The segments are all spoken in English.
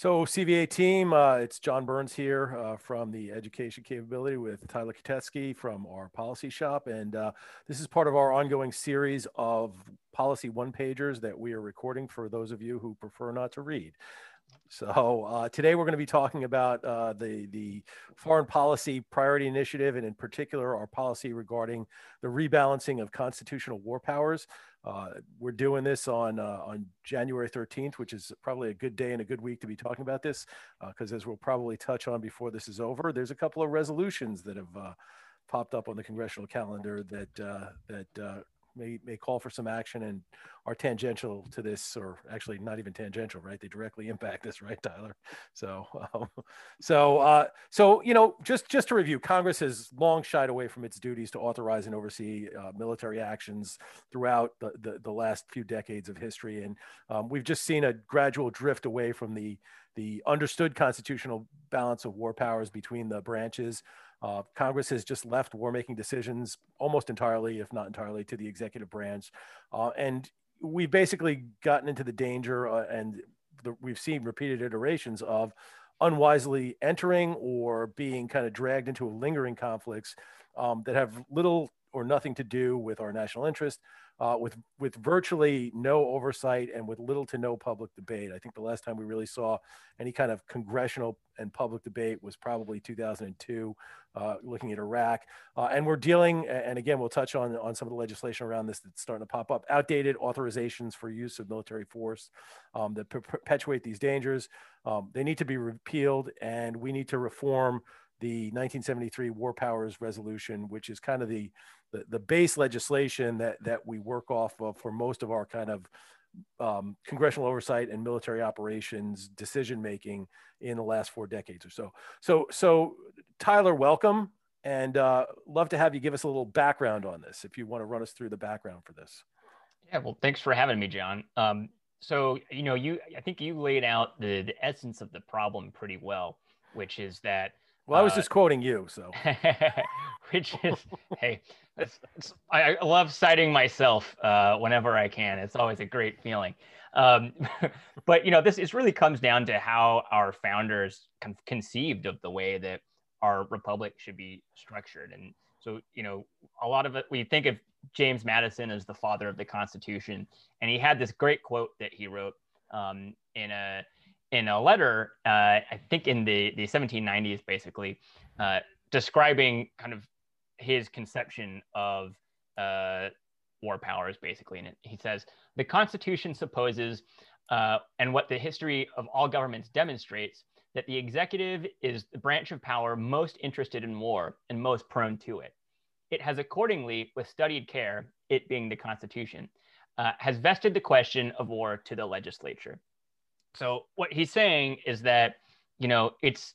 So CVA team, uh, it's John Burns here uh, from the education capability with Tyler Koteskey from our policy shop. And uh, this is part of our ongoing series of policy one pagers that we are recording for those of you who prefer not to read. So uh, today we're going to be talking about uh, the, the foreign policy priority initiative and in particular our policy regarding the rebalancing of constitutional war powers. Uh, we're doing this on uh, on January 13th, which is probably a good day and a good week to be talking about this, because uh, as we'll probably touch on before this is over, there's a couple of resolutions that have uh, popped up on the congressional calendar that uh, that may, may call for some action and are tangential to this, or actually not even tangential, right? They directly impact this, right, Tyler? So, um, so, uh, so you know, just just to review, Congress has long shied away from its duties to authorize and oversee uh, military actions throughout the, the, the last few decades of history, and um, we've just seen a gradual drift away from the the understood constitutional balance of war powers between the branches. Uh, Congress has just left war making decisions almost entirely, if not entirely, to the executive branch. Uh, and we've basically gotten into the danger, uh, and the, we've seen repeated iterations of unwisely entering or being kind of dragged into lingering conflicts um, that have little or nothing to do with our national interest, uh, with with virtually no oversight and with little to no public debate. I think the last time we really saw any kind of congressional and public debate was probably 2002, uh, looking at Iraq. Uh, and we're dealing, and again, we'll touch on on some of the legislation around this that's starting to pop up. Outdated authorizations for use of military force um, that perpetuate these dangers. Um, they need to be repealed, and we need to reform the 1973 War Powers Resolution, which is kind of the, the, the base legislation that, that we work off of for most of our kind of um, congressional oversight and military operations decision making in the last four decades or so. So, so Tyler, welcome, and uh, love to have you give us a little background on this. If you want to run us through the background for this. Yeah, well, thanks for having me, John. Um, so, you know, you I think you laid out the the essence of the problem pretty well, which is that well, I was uh, just quoting you, so. Which is, hey, it's, it's, I, love citing myself uh, whenever I can. It's always a great feeling. Um, but you know, this is really comes down to how our founders con- conceived of the way that our republic should be structured. And so, you know, a lot of it, we think of James Madison as the father of the Constitution, and he had this great quote that he wrote um, in a in a letter, uh, I think in the, the 1790s, basically, uh, describing kind of his conception of uh, war powers, basically. And he says, the Constitution supposes, uh, and what the history of all governments demonstrates, that the executive is the branch of power most interested in war and most prone to it. It has accordingly, with studied care, it being the Constitution, uh, has vested the question of war to the legislature so what he's saying is that, you know, it's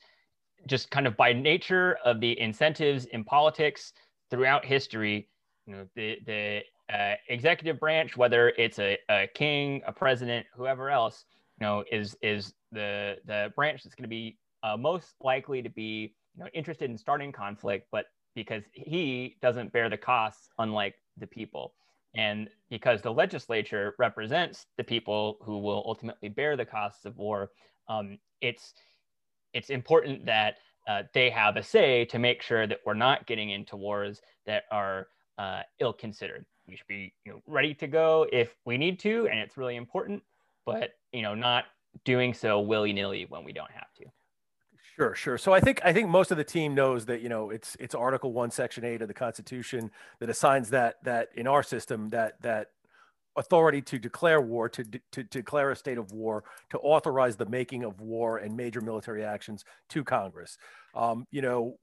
just kind of by nature of the incentives in politics throughout history, you know, the the uh, executive branch, whether it's a, a king, a president, whoever else, you know, is is the the branch that's going to be uh, most likely to be you know interested in starting conflict, but because he doesn't bear the costs, unlike the people. And because the legislature represents the people who will ultimately bear the costs of war, um, it's it's important that uh, they have a say to make sure that we're not getting into wars that are uh, ill-considered. We should be you know, ready to go if we need to, and it's really important, but you know, not doing so willy-nilly when we don't have to. Sure, sure. So I think I think most of the team knows that you know it's it's Article One, Section Eight of the Constitution that assigns that that in our system that that authority to declare war, to, to, declare a state of war, to authorize the making of war and major military actions to Congress. Um, you know,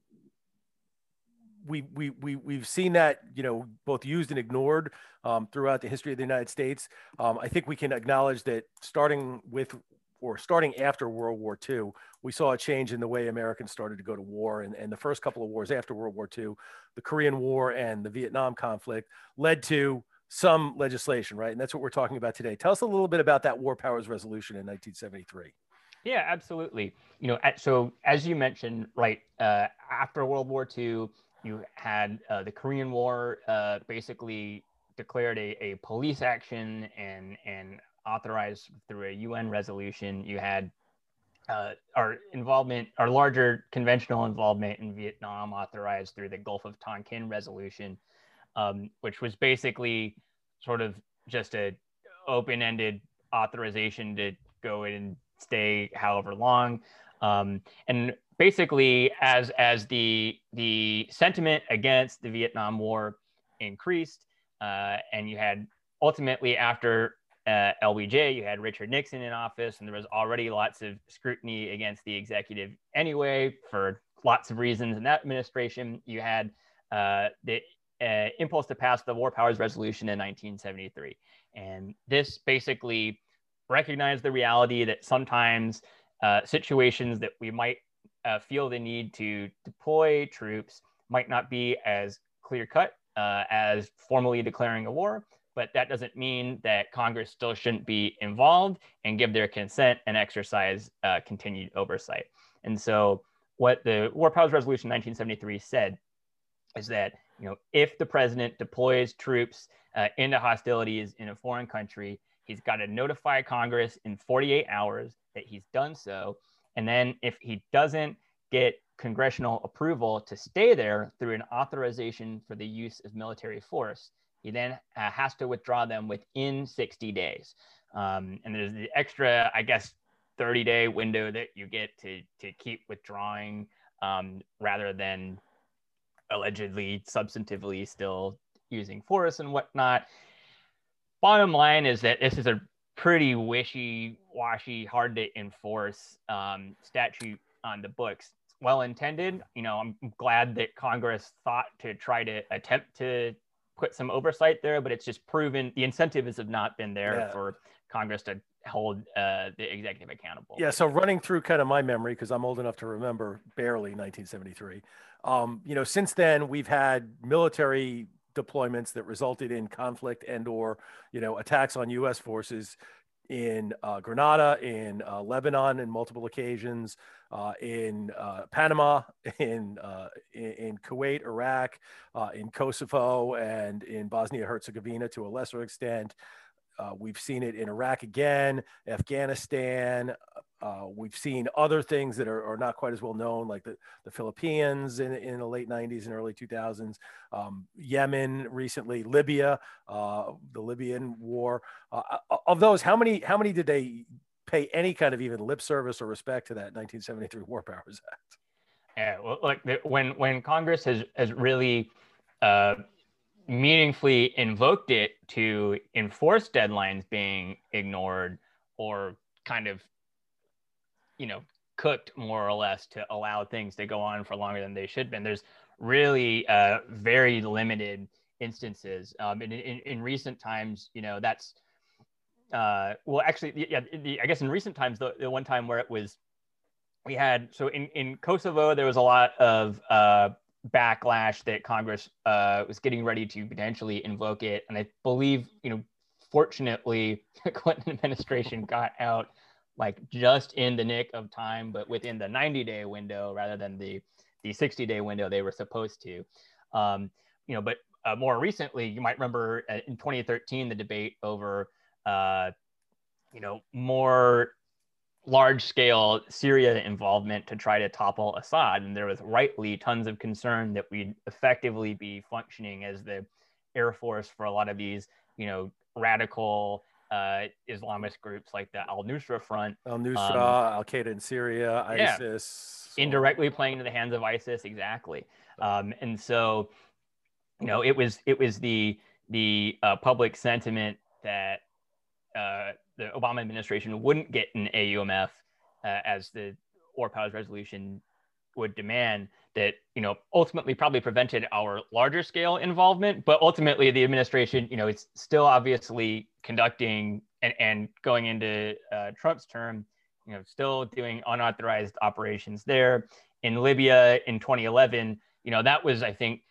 we, we, we, we've seen that, you know, both used and ignored um, throughout the history of the United States. Um, I think we can acknowledge that starting with or starting after World War II, we saw a change in the way Americans started to go to war. And, and the first couple of wars after World War II, the Korean War and the Vietnam conflict, led to some legislation, right? And that's what we're talking about today. Tell us a little bit about that War Powers Resolution in 1973. Yeah, absolutely. You know, so as you mentioned, right uh, after World War II, you had uh, the Korean War uh, basically declared a, a police action and and authorized through a UN resolution. You had uh, our involvement, our larger conventional involvement in Vietnam, authorized through the Gulf of Tonkin Resolution, um, which was basically sort of just a open-ended authorization to go in and stay however long. Um, and basically, as as the the sentiment against the Vietnam War increased, uh, and you had ultimately after uh, LBJ, you had Richard Nixon in office, and there was already lots of scrutiny against the executive anyway for lots of reasons. In that administration, you had uh, the uh, impulse to pass the War Powers Resolution in 1973. And this basically recognized the reality that sometimes uh, situations that we might uh, feel the need to deploy troops might not be as clear cut uh, as formally declaring a war, but that doesn't mean that Congress still shouldn't be involved and give their consent and exercise uh, continued oversight. And so, what the War Powers Resolution 1973 said is that you know if the president deploys troops uh, into hostilities in a foreign country, he's got to notify Congress in 48 hours that he's done so, and then if he doesn't get congressional approval to stay there through an authorization for the use of military force, he then uh, has to withdraw them within 60 days. Um, and there's the extra, I guess, 30 day window that you get to, to keep withdrawing um, rather than allegedly substantively still using force and whatnot. Bottom line is that this is a pretty wishy washy, hard to enforce um, statute on the books. Well intended. You know, I'm glad that Congress thought to try to attempt to put some oversight there, but it's just proven the incentives have not been there yeah. for Congress to hold uh, the executive accountable. Yeah. So running through kind of my memory, because I'm old enough to remember barely 1973. Um, you know, since then we've had military deployments that resulted in conflict and or you know attacks on U.S. forces in uh, Grenada, in uh, Lebanon, in multiple occasions, uh, in uh, Panama, in, uh, in, Kuwait, Iraq, uh, in Kosovo, and in Bosnia Herzegovina to a lesser extent. Uh, we've seen it in Iraq again, Afghanistan. Uh, we've seen other things that are, are, not quite as well known, like the, the Philippines in, in the late 90s and early 2000s, um, Yemen recently, Libya, the Libyan war. Of those, how many how many did they pay any kind of even lip service or respect to that 1973 War Powers Act? Yeah, well, like when when Congress has has really uh, meaningfully invoked it to enforce deadlines being ignored or kind of you know cooked more or less to allow things to go on for longer than they should have been there's really uh, very limited instances um, in, in, in recent times you know that's uh, well actually yeah the, i guess in recent times the, the one time where it was we had so in, in kosovo there was a lot of uh, backlash that Congress uh, was getting ready to potentially invoke it. And I believe, you know, fortunately, the Clinton administration got out like just in the nick of time, but within the 90 day window rather than the, the 60 day window they were supposed to. Um, you know, but uh, more recently, you might remember uh, in 2013, the debate over, uh, you know, more large scale Syria involvement to try to topple Assad. And there was rightly tons of concern that we'd effectively be functioning as the air force for a lot of these, you know, radical uh, Islamist groups like the Al Nusra Front. Al Nusra, um, Al Qaeda in Syria, ISIS. Yeah, indirectly playing into the hands of ISIS, exactly. Um, and so, you know, it was it was the the uh, public sentiment that uh, the Obama administration wouldn't get an AUMF uh, as the War Powers Resolution would demand that you know ultimately probably prevented our larger scale involvement but ultimately the administration you know is still obviously conducting and, and going into uh, trump's term you know still doing unauthorized operations there. In libya in 2011 you know that was i think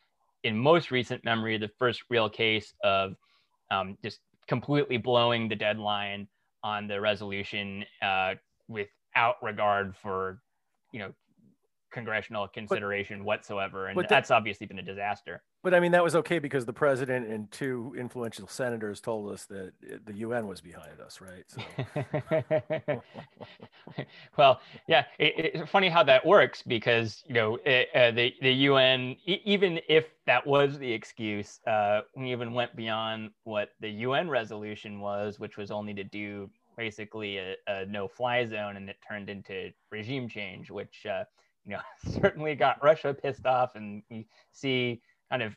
in most recent memory the first real case of um, just completely blowing the deadline on the resolution uh, without regard for you know congressional consideration but, whatsoever. And that, that's obviously been a disaster But I mean, that was okay because the president and two influential senators told us that the UN was behind us, right? So. well, yeah, it, it's funny how that works because you know it, uh, the the UN, even if that was the excuse, uh, we even went beyond what the UN resolution was, which was only to do basically a, a no-fly zone, and it turned into regime change, which uh, you know certainly got Russia pissed off, and we see kind of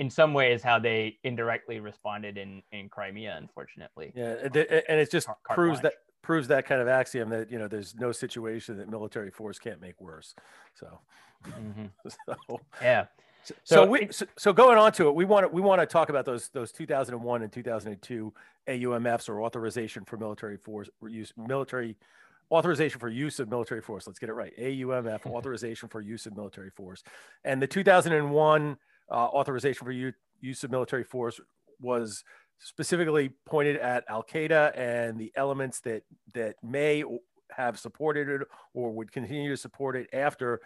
in some ways how they indirectly responded in in Crimea, unfortunately. Yeah, and it just Car- proves that proves that kind of axiom that you know there's no situation that military force can't make worse. So, mm-hmm. so yeah. So, so, we so, so, going on to it, we want to we want to talk about those those 2001 and 2002 AUMFs or authorization for military force use military authorization for use of military force. Let's get it right. AUMF authorization for use of military force, and the 2001 uh, authorization for use of military force was specifically pointed at Al Qaeda and the elements that that may have supported it or would continue to support it after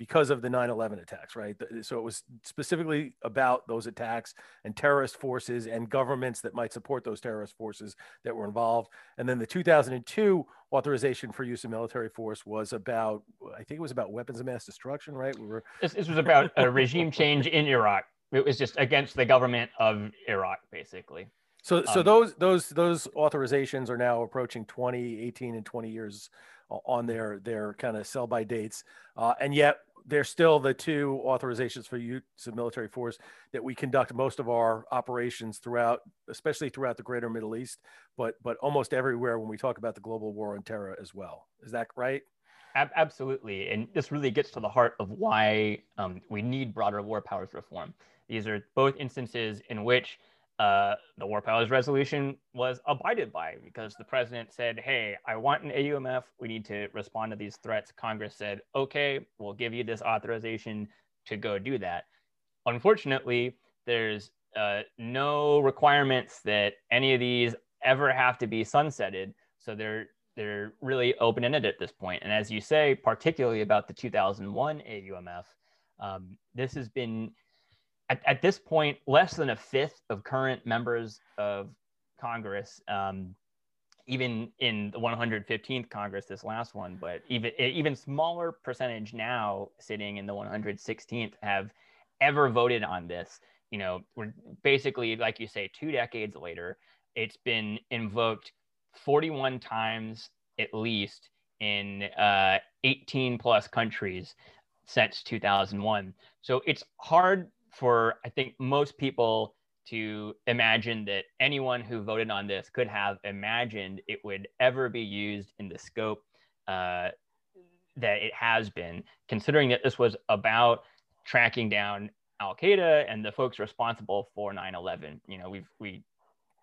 because of the 9-11 attacks right? So it was specifically about those attacks and terrorist forces and governments that might support those terrorist forces that were involved. And then the 2002 authorization for use of military force was about i think it was about weapons of mass destruction right? We were this, this was about a regime change in iraq. It was just against the government of iraq basically. So so um, those those those authorizations are now approaching 20 18 and 20 years on their their kind of sell by dates. Uh, and yet they're still the two authorizations for use of military force that we conduct most of our operations throughout, especially throughout the greater Middle East, but but almost everywhere when we talk about the global war on terror as well. Is that right? Absolutely, and this really gets to the heart of why um, we need broader war powers reform. These are both instances in which uh, the War Powers Resolution was abided by because the president said, Hey, I want an AUMF. We need to respond to these threats. Congress said, Okay, we'll give you this authorization to go do that. Unfortunately, there's uh, no requirements that any of these ever have to be sunsetted. So they're they're really open ended at this point. And as you say, particularly about the 2001 AUMF, um, this has been at, at this point, less than a fifth of current members of Congress, um, even in the 115th Congress, this last one, but even even smaller percentage now, sitting in the 116th, have ever voted on this. You know, we're basically, like you say, two decades later. It's been invoked 41 times at least in uh, 18 plus countries since 2001. So it's hard for I think most people to imagine that anyone who voted on this could have imagined it would ever be used in the scope uh, that it has been, considering that this was about tracking down Al Qaeda and the folks responsible for 9/11. You know, we've we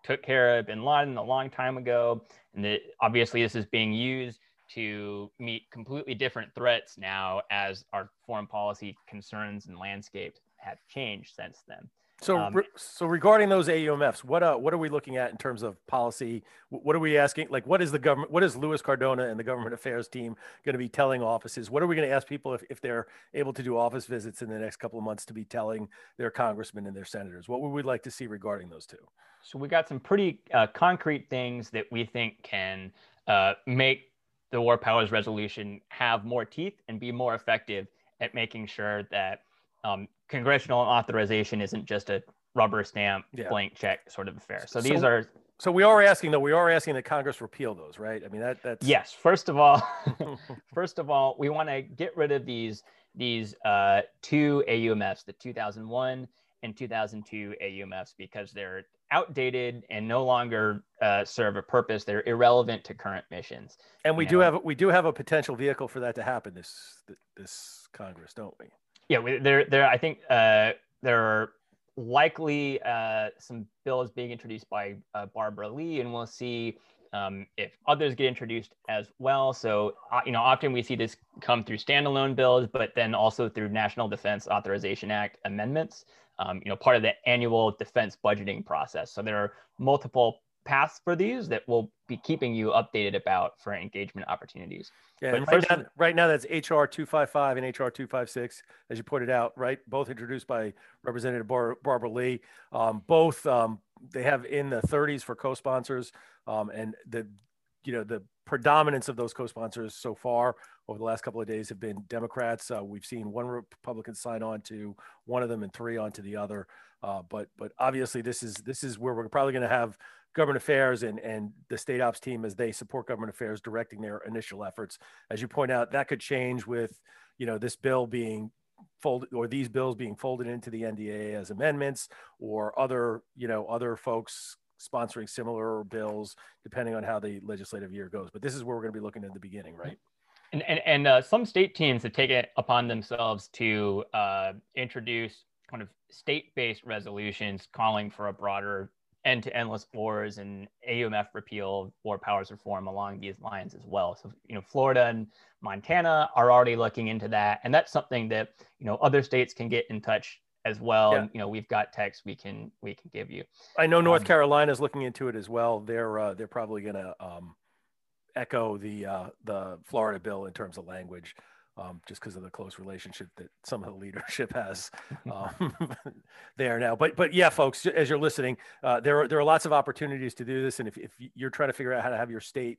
took care of Bin Laden a long time ago, and that obviously this is being used to meet completely different threats now as our foreign policy concerns and landscapes have changed since then. So, um, re- so regarding those AUMFs, what uh, what are we looking at in terms of policy? What are we asking? Like, what is the government? What is Louis Cardona and the government affairs team going to be telling offices? What are we going to ask people if, if they're able to do office visits in the next couple of months to be telling their congressmen and their senators? What would we like to see regarding those two? So we got some pretty uh, concrete things that we think can uh, make the War Powers Resolution have more teeth and be more effective at making sure that um, congressional authorization isn't just a rubber stamp yeah. blank check sort of affair. So these so, are so we are asking though we are asking that Congress repeal those, right? I mean that that's yes. First of all, first of all, we want to get rid of these these uh, two AUMFs, the 2001 and 2002 AUMFs, because they're outdated and no longer uh, serve a purpose. They're irrelevant to current missions. And we you do know? have we do have a potential vehicle for that to happen this this Congress, don't we? Yeah, there, there. I think uh, there are likely uh, some bills being introduced by uh, Barbara Lee, and we'll see um, if others get introduced as well. So, uh, you know, often we see this come through standalone bills, but then also through National Defense Authorization Act amendments. Um, you know, part of the annual defense budgeting process. So there are multiple paths for these that we'll be keeping you updated about for engagement opportunities. Yeah, right, first, now, right now that's HR 255 and HR 256, as you pointed out, right? Both introduced by Representative Bar- Barbara Lee. Um, both um, they have in the 30s for co-sponsors, um, and the you know the predominance of those co-sponsors so far over the last couple of days have been Democrats. Uh, we've seen one Republican sign on to one of them and three on to the other. Uh, but but obviously this is this is where we're probably going to have government affairs and and the state ops team as they support government affairs directing their initial efforts. As you point out, that could change with you know this bill being folded or these bills being folded into the NDAA as amendments or other you know other folks sponsoring similar bills depending on how the legislative year goes. But this is where we're going to be looking in the beginning, right? And and, and uh, some state teams have taken it upon themselves to uh, introduce kind of state-based resolutions calling for a broader end to endless wars and AUMF repeal, war powers reform along these lines as well. So, you know, Florida and Montana are already looking into that. And that's something that, you know, other states can get in touch as well. Yeah. And, you know, we've got text we can, we can give you. I know North um, Carolina is looking into it as well. They're, uh, they're probably going to um, echo the, uh, the Florida bill in terms of language um, just because of the close relationship that some of the leadership has um, there now. But but yeah, folks, as you're listening, uh, there are there are lots of opportunities to do this, and if, if you're trying to figure out how to have your state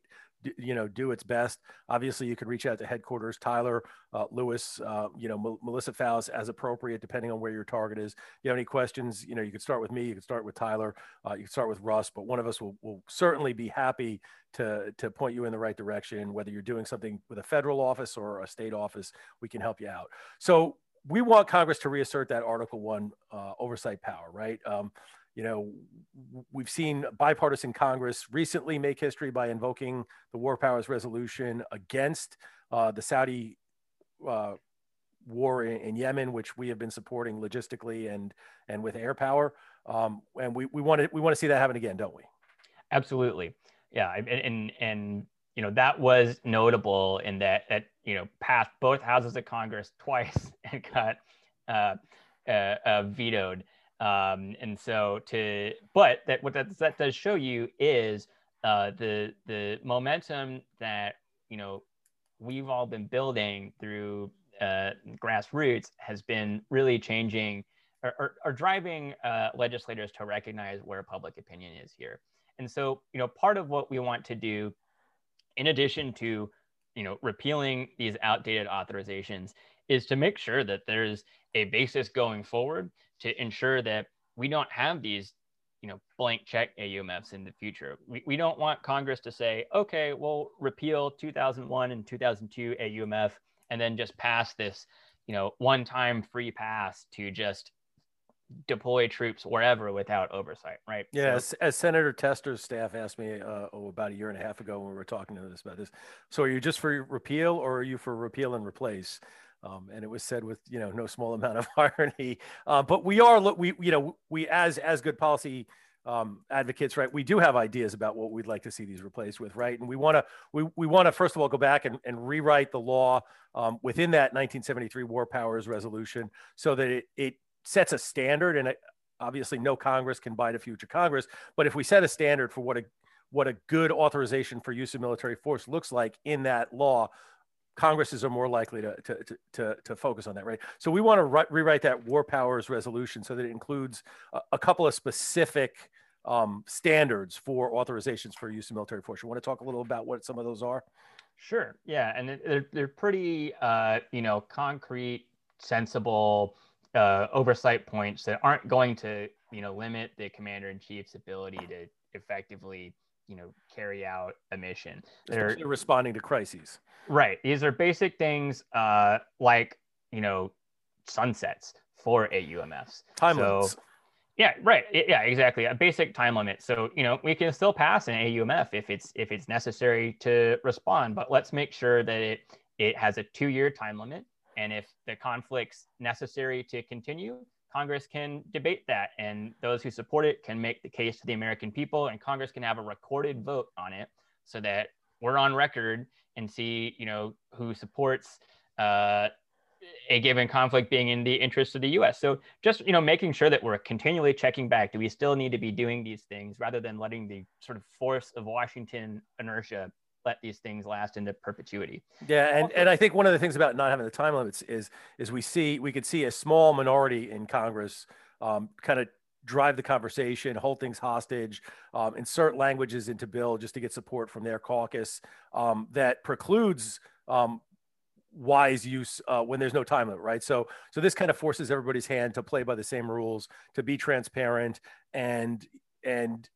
you know do its best. Obviously you can reach out to headquarters tyler uh, lewis uh, you know M- melissa faust as appropriate depending on where your target is. If you have any questions you know you can start with me you can start with tyler uh, you can start with russ but one of us will, will certainly be happy to to point you in the right direction. Whether you're doing something with a federal office or a state office we can help you out. So we want congress to reassert that article one uh, oversight power right? Um, you know, we've seen bipartisan Congress recently make history by invoking the War Powers Resolution against uh, the Saudi uh, war in, in, Yemen, which we have been supporting logistically and and with air power. Um, and we we want to we want to see that happen again, don't we? Absolutely, yeah. And and, and you know that was notable in that that you know passed both houses of Congress twice and got uh, uh, uh vetoed. Um, and so to, but that what that, that does show you is uh, the the momentum that you know we've all been building through uh, grassroots has been really changing or, or, or driving uh, legislators to recognize where public opinion is here. And so, you know, part of what we want to do, in addition to, you know, repealing these outdated authorizations, is to make sure that there's a basis going forward to ensure that we don't have these you know blank check AUMFs in the future. We, we don't want Congress to say, okay, we'll repeal 2001 and 2002 AUMF and then just pass this, you know, one-time free pass to just deploy troops wherever without oversight, right? Yeah, so, as, as, Senator Tester's staff asked me uh, oh, about a year and a half ago when we were talking to this about this. So are you just for repeal or are you for repeal and replace? Um, and it was said with you know no small amount of irony. Uh, but we are we you know we as as good policy um, advocates, right? We do have ideas about what we'd like to see these replaced with, right? And we want to we we want to first of all go back and, and rewrite the law um, within that 1973 War Powers Resolution so that it it sets a standard and it, obviously no Congress can bite a future Congress, but if we set a standard for what a what a good authorization for use of military force looks like in that law, Congresses are more likely to, to, to, to, focus on that, right? So we want to re- rewrite that war powers resolution so that it includes a, a couple of specific um, standards for authorizations for use of military force. You want to talk a little about what some of those are? Sure. Yeah, and they're they're pretty uh, you know concrete, sensible uh, oversight points that aren't going to you know limit the commander in chief's ability to effectively you know carry out a mission. They're responding to crises. Right. These are basic things uh, like you know sunsets for AUMFs. Time so, limits. Yeah, right. Yeah, exactly. A basic time limit. So you know we can still pass an AUMF if it's if it's necessary to respond, but let's make sure that it it has a two year time limit, and if the conflict's necessary to continue, Congress can debate that, and those who support it can make the case to the American people, and Congress can have a recorded vote on it, so that we're on record and see, you know, who supports uh, a given conflict being in the interest of the U.S. So just you know making sure that we're continually checking back. Do we still need to be doing these things rather than letting the sort of force of Washington inertia let these things last into perpetuity? Yeah, and, and I think one of the things about not having the time limits is is we see we could see a small minority in Congress um, kind of drive the conversation, hold things hostage, um, insert languages into bill just to get support from their caucus um, that precludes um, wise use uh, when there's no time limit, right? So, so this kind of forces everybody's hand to play by the same rules, to be transparent, and and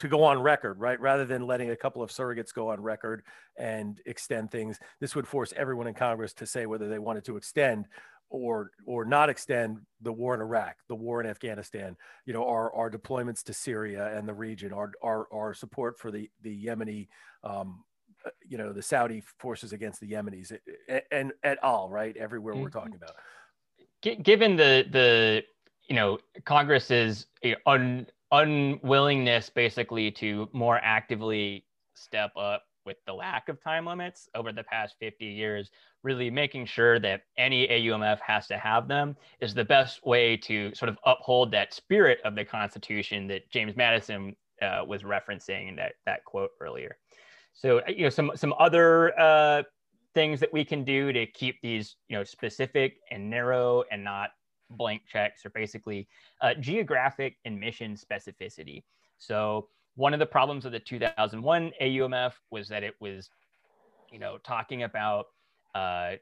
to go on record, right? Rather than letting a couple of surrogates go on record and extend things, this would force everyone in Congress to say whether they wanted to extend or or not extend the war in Iraq, the war in Afghanistan, you know, our, our deployments to Syria and the region, our our, our support for the the Yemeni um, you know the Saudi forces against the Yemenis and, at all right everywhere we're talking about. Given the the you know Congress's un, unwillingness basically to more actively step up with the lack of time limits over the past 50 years, really making sure that any AUMF has to have them is the best way to sort of uphold that spirit of the Constitution that James Madison uh, was referencing in that, that quote earlier. So uh, you know some some other uh, things that we can do to keep these you know specific and narrow and not blank checks are basically uh, geographic and mission specificity. So one of the problems of the 2001 AUMF was that it was you know talking about uh,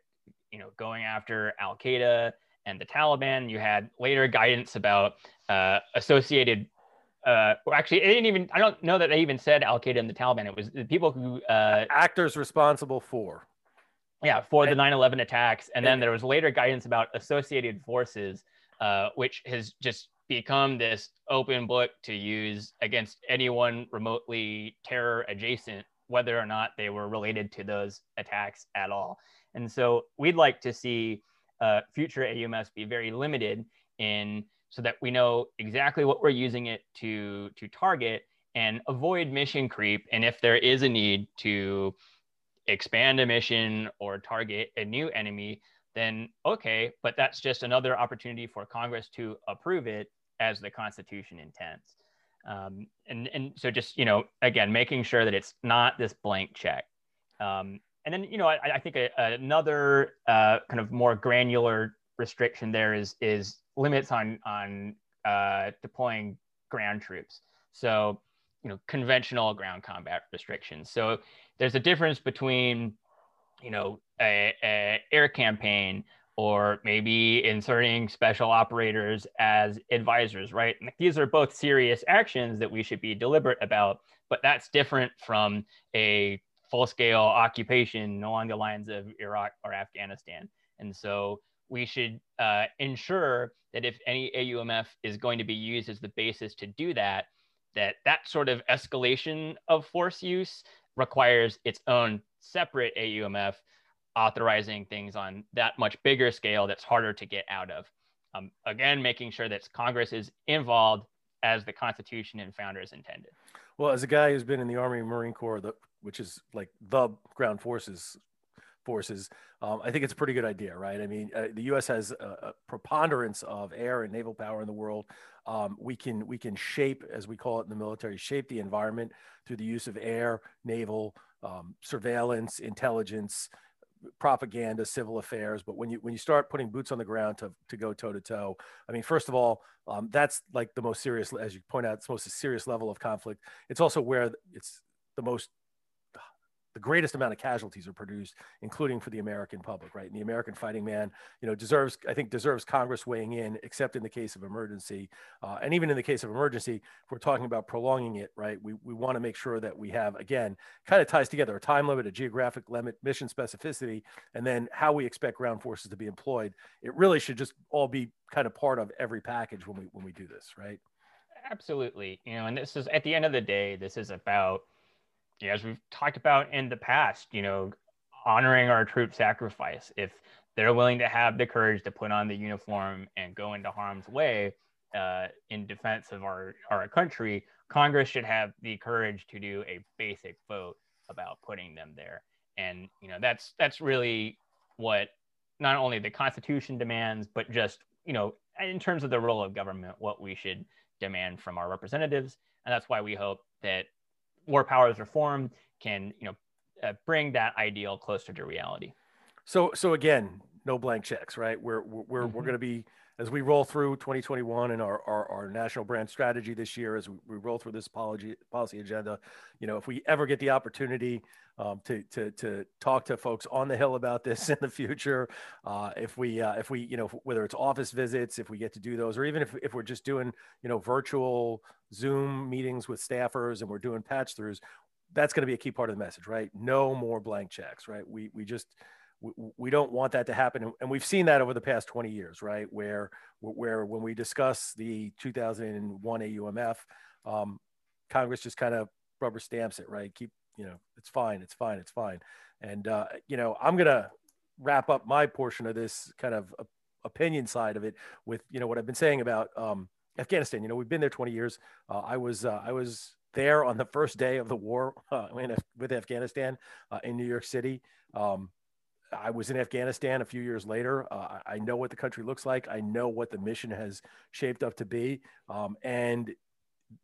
you know going after Al Qaeda and the Taliban. You had later guidance about uh, associated uh, or actually, it didn't even. I don't know that they even said Al Qaeda and the Taliban. It was the people who uh, actors responsible for. Yeah, for the 9/11 attacks, and then there was later guidance about associated forces, uh, which has just become this open book to use against anyone remotely terror adjacent, whether or not they were related to those attacks at all. And so we'd like to see uh, future AUMFs be very limited in so that we know exactly what we're using it to to target and avoid mission creep and if there is a need to expand a mission or target a new enemy then okay but that's just another opportunity for congress to approve it as the constitution intends um, and and so just you know again making sure that it's not this blank check um, and then you know i, I think a, another uh, kind of more granular restriction there is is limits on on uh, deploying ground troops. So you know conventional ground combat restrictions. So there's a difference between you know a, a air campaign or maybe inserting special operators as advisors, right? These are both serious actions that we should be deliberate about, but that's different from a full scale occupation along the lines of Iraq or Afghanistan. And so we should uh, ensure that if any AUMF is going to be used as the basis to do that, that that sort of escalation of force use requires its own separate AUMF authorizing things on that much bigger scale that's harder to get out of. Um, again, making sure that Congress is involved as the Constitution and founders intended. Well, as a guy who's been in the Army and Marine Corps, the, which is like the ground forces forces, um, I think it's a pretty good idea, right? I mean, uh, the U.S. has a, a, preponderance of air and naval power in the world. Um, we can we can shape, as we call it in the military, shape the environment through the use of air, naval um, surveillance, intelligence, propaganda, civil affairs. But when you when you start putting boots on the ground to to go toe to toe, I mean, first of all, um, that's like the most serious, as you point out, it's the most serious level of conflict. It's also where it's the most the greatest amount of casualties are produced, including for the American public, right? And the American fighting man, you know, deserves, I think, deserves Congress weighing in, except in the case of emergency. Uh, and even in the case of emergency, if we're talking about prolonging it, right, we, we want to make sure that we have, again, kind of ties together a time limit, a geographic limit, mission specificity, and then how we expect ground forces to be employed. It really should just all be kind of part of every package when we when we do this, right? Absolutely. You know, and this is at the end of the day, this is about as we've talked about in the past, you know, honoring our troop sacrifice. If they're willing to have the courage to put on the uniform and go into harm's way uh, in defense of our, our country, Congress should have the courage to do a basic vote about putting them there. And you know that's that's really what not only the Constitution demands, but just you know, in terms of the role of government, what we should demand from our representatives, and that's why we hope that war powers reform can you know uh, bring that ideal closer to reality. So so again, no blank checks, right? We're we're mm-hmm. we're going to be as we roll through 2021 and our, our, our, national brand strategy this year, as we, roll through this policy policy agenda, you know, if we ever get the opportunity um, to, to, to talk to folks on the Hill about this in the future, uh, if we, uh, if we, you know, whether it's office visits, if we get to do those, or even if, if we're just doing, you know, virtual Zoom meetings with staffers and we're doing patch throughs, that's going to be a key part of the message, right? No more blank checks, right? We, we just, we, we don't want that to happen. And we've seen that over the past 20 years, right? Where, where when we discuss the 2001 AUMF, um, Congress just kind of rubber stamps it, right? Keep, you know, it's fine, it's fine, it's fine. And, uh, you know, I'm going to wrap up my portion of this kind of opinion side of it with, you know, what I've been saying about um, Afghanistan. You know, we've been there 20 years. Uh, I was, uh, I was there on the first day of the war uh, in, with Afghanistan uh, in New York City. Um, I was in Afghanistan a few years later. Uh, I know what the country looks like. I know what the mission has shaped up to be. Um, and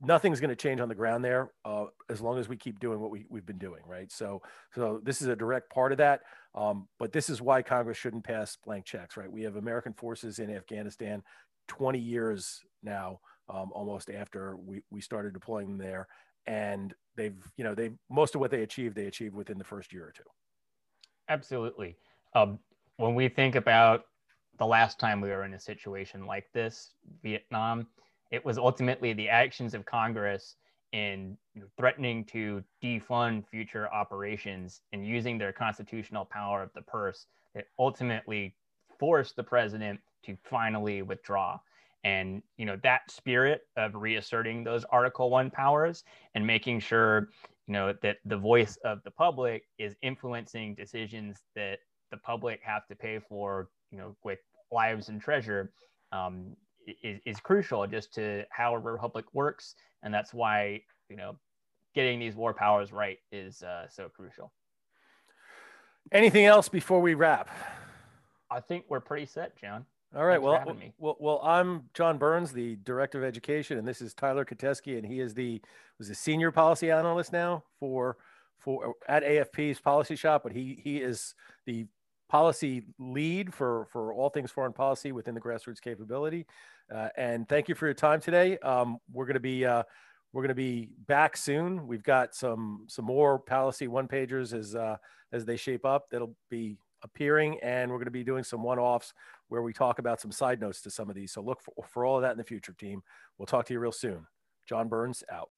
nothing's going to change on the ground there uh, as long as we keep doing what we, we've been doing. Right. So, so this is a direct part of that. Um, but this is why Congress shouldn't pass blank checks. Right. We have American forces in Afghanistan 20 years now, um, almost after we, we started deploying them there. And they've, you know, they most of what they achieved, they achieved within the first year or two. Absolutely. Um, when we think about the last time we were in a situation like this, Vietnam, it was ultimately the actions of Congress in threatening to defund future operations and using their constitutional power of the purse that ultimately forced the president to finally withdraw and you know that spirit of reasserting those article 1 powers and making sure you know that the voice of the public is influencing decisions that the public have to pay for you know with lives and treasure um, is, is crucial just to how a republic works. And that's why you know getting these war powers right is uh, so crucial. Anything else before we wrap? I think we're pretty set john all right. Well, well, well, I'm John Burns, the director of education, and this is Tyler Koteskey, and he is the was a senior policy analyst now for for at AFP's policy shop, but he he is the policy lead for for all things foreign policy within the grassroots capability. Uh, and thank you for your time today. Um, we're going to be uh, we're going to be back soon. We've got some some more policy one pagers as uh, as they shape up. That'll be appearing, and we're going to be doing some one offs where we talk about some side notes to some of these. So look for, for all of that in the future, team. We'll talk to you real soon. John Burns out.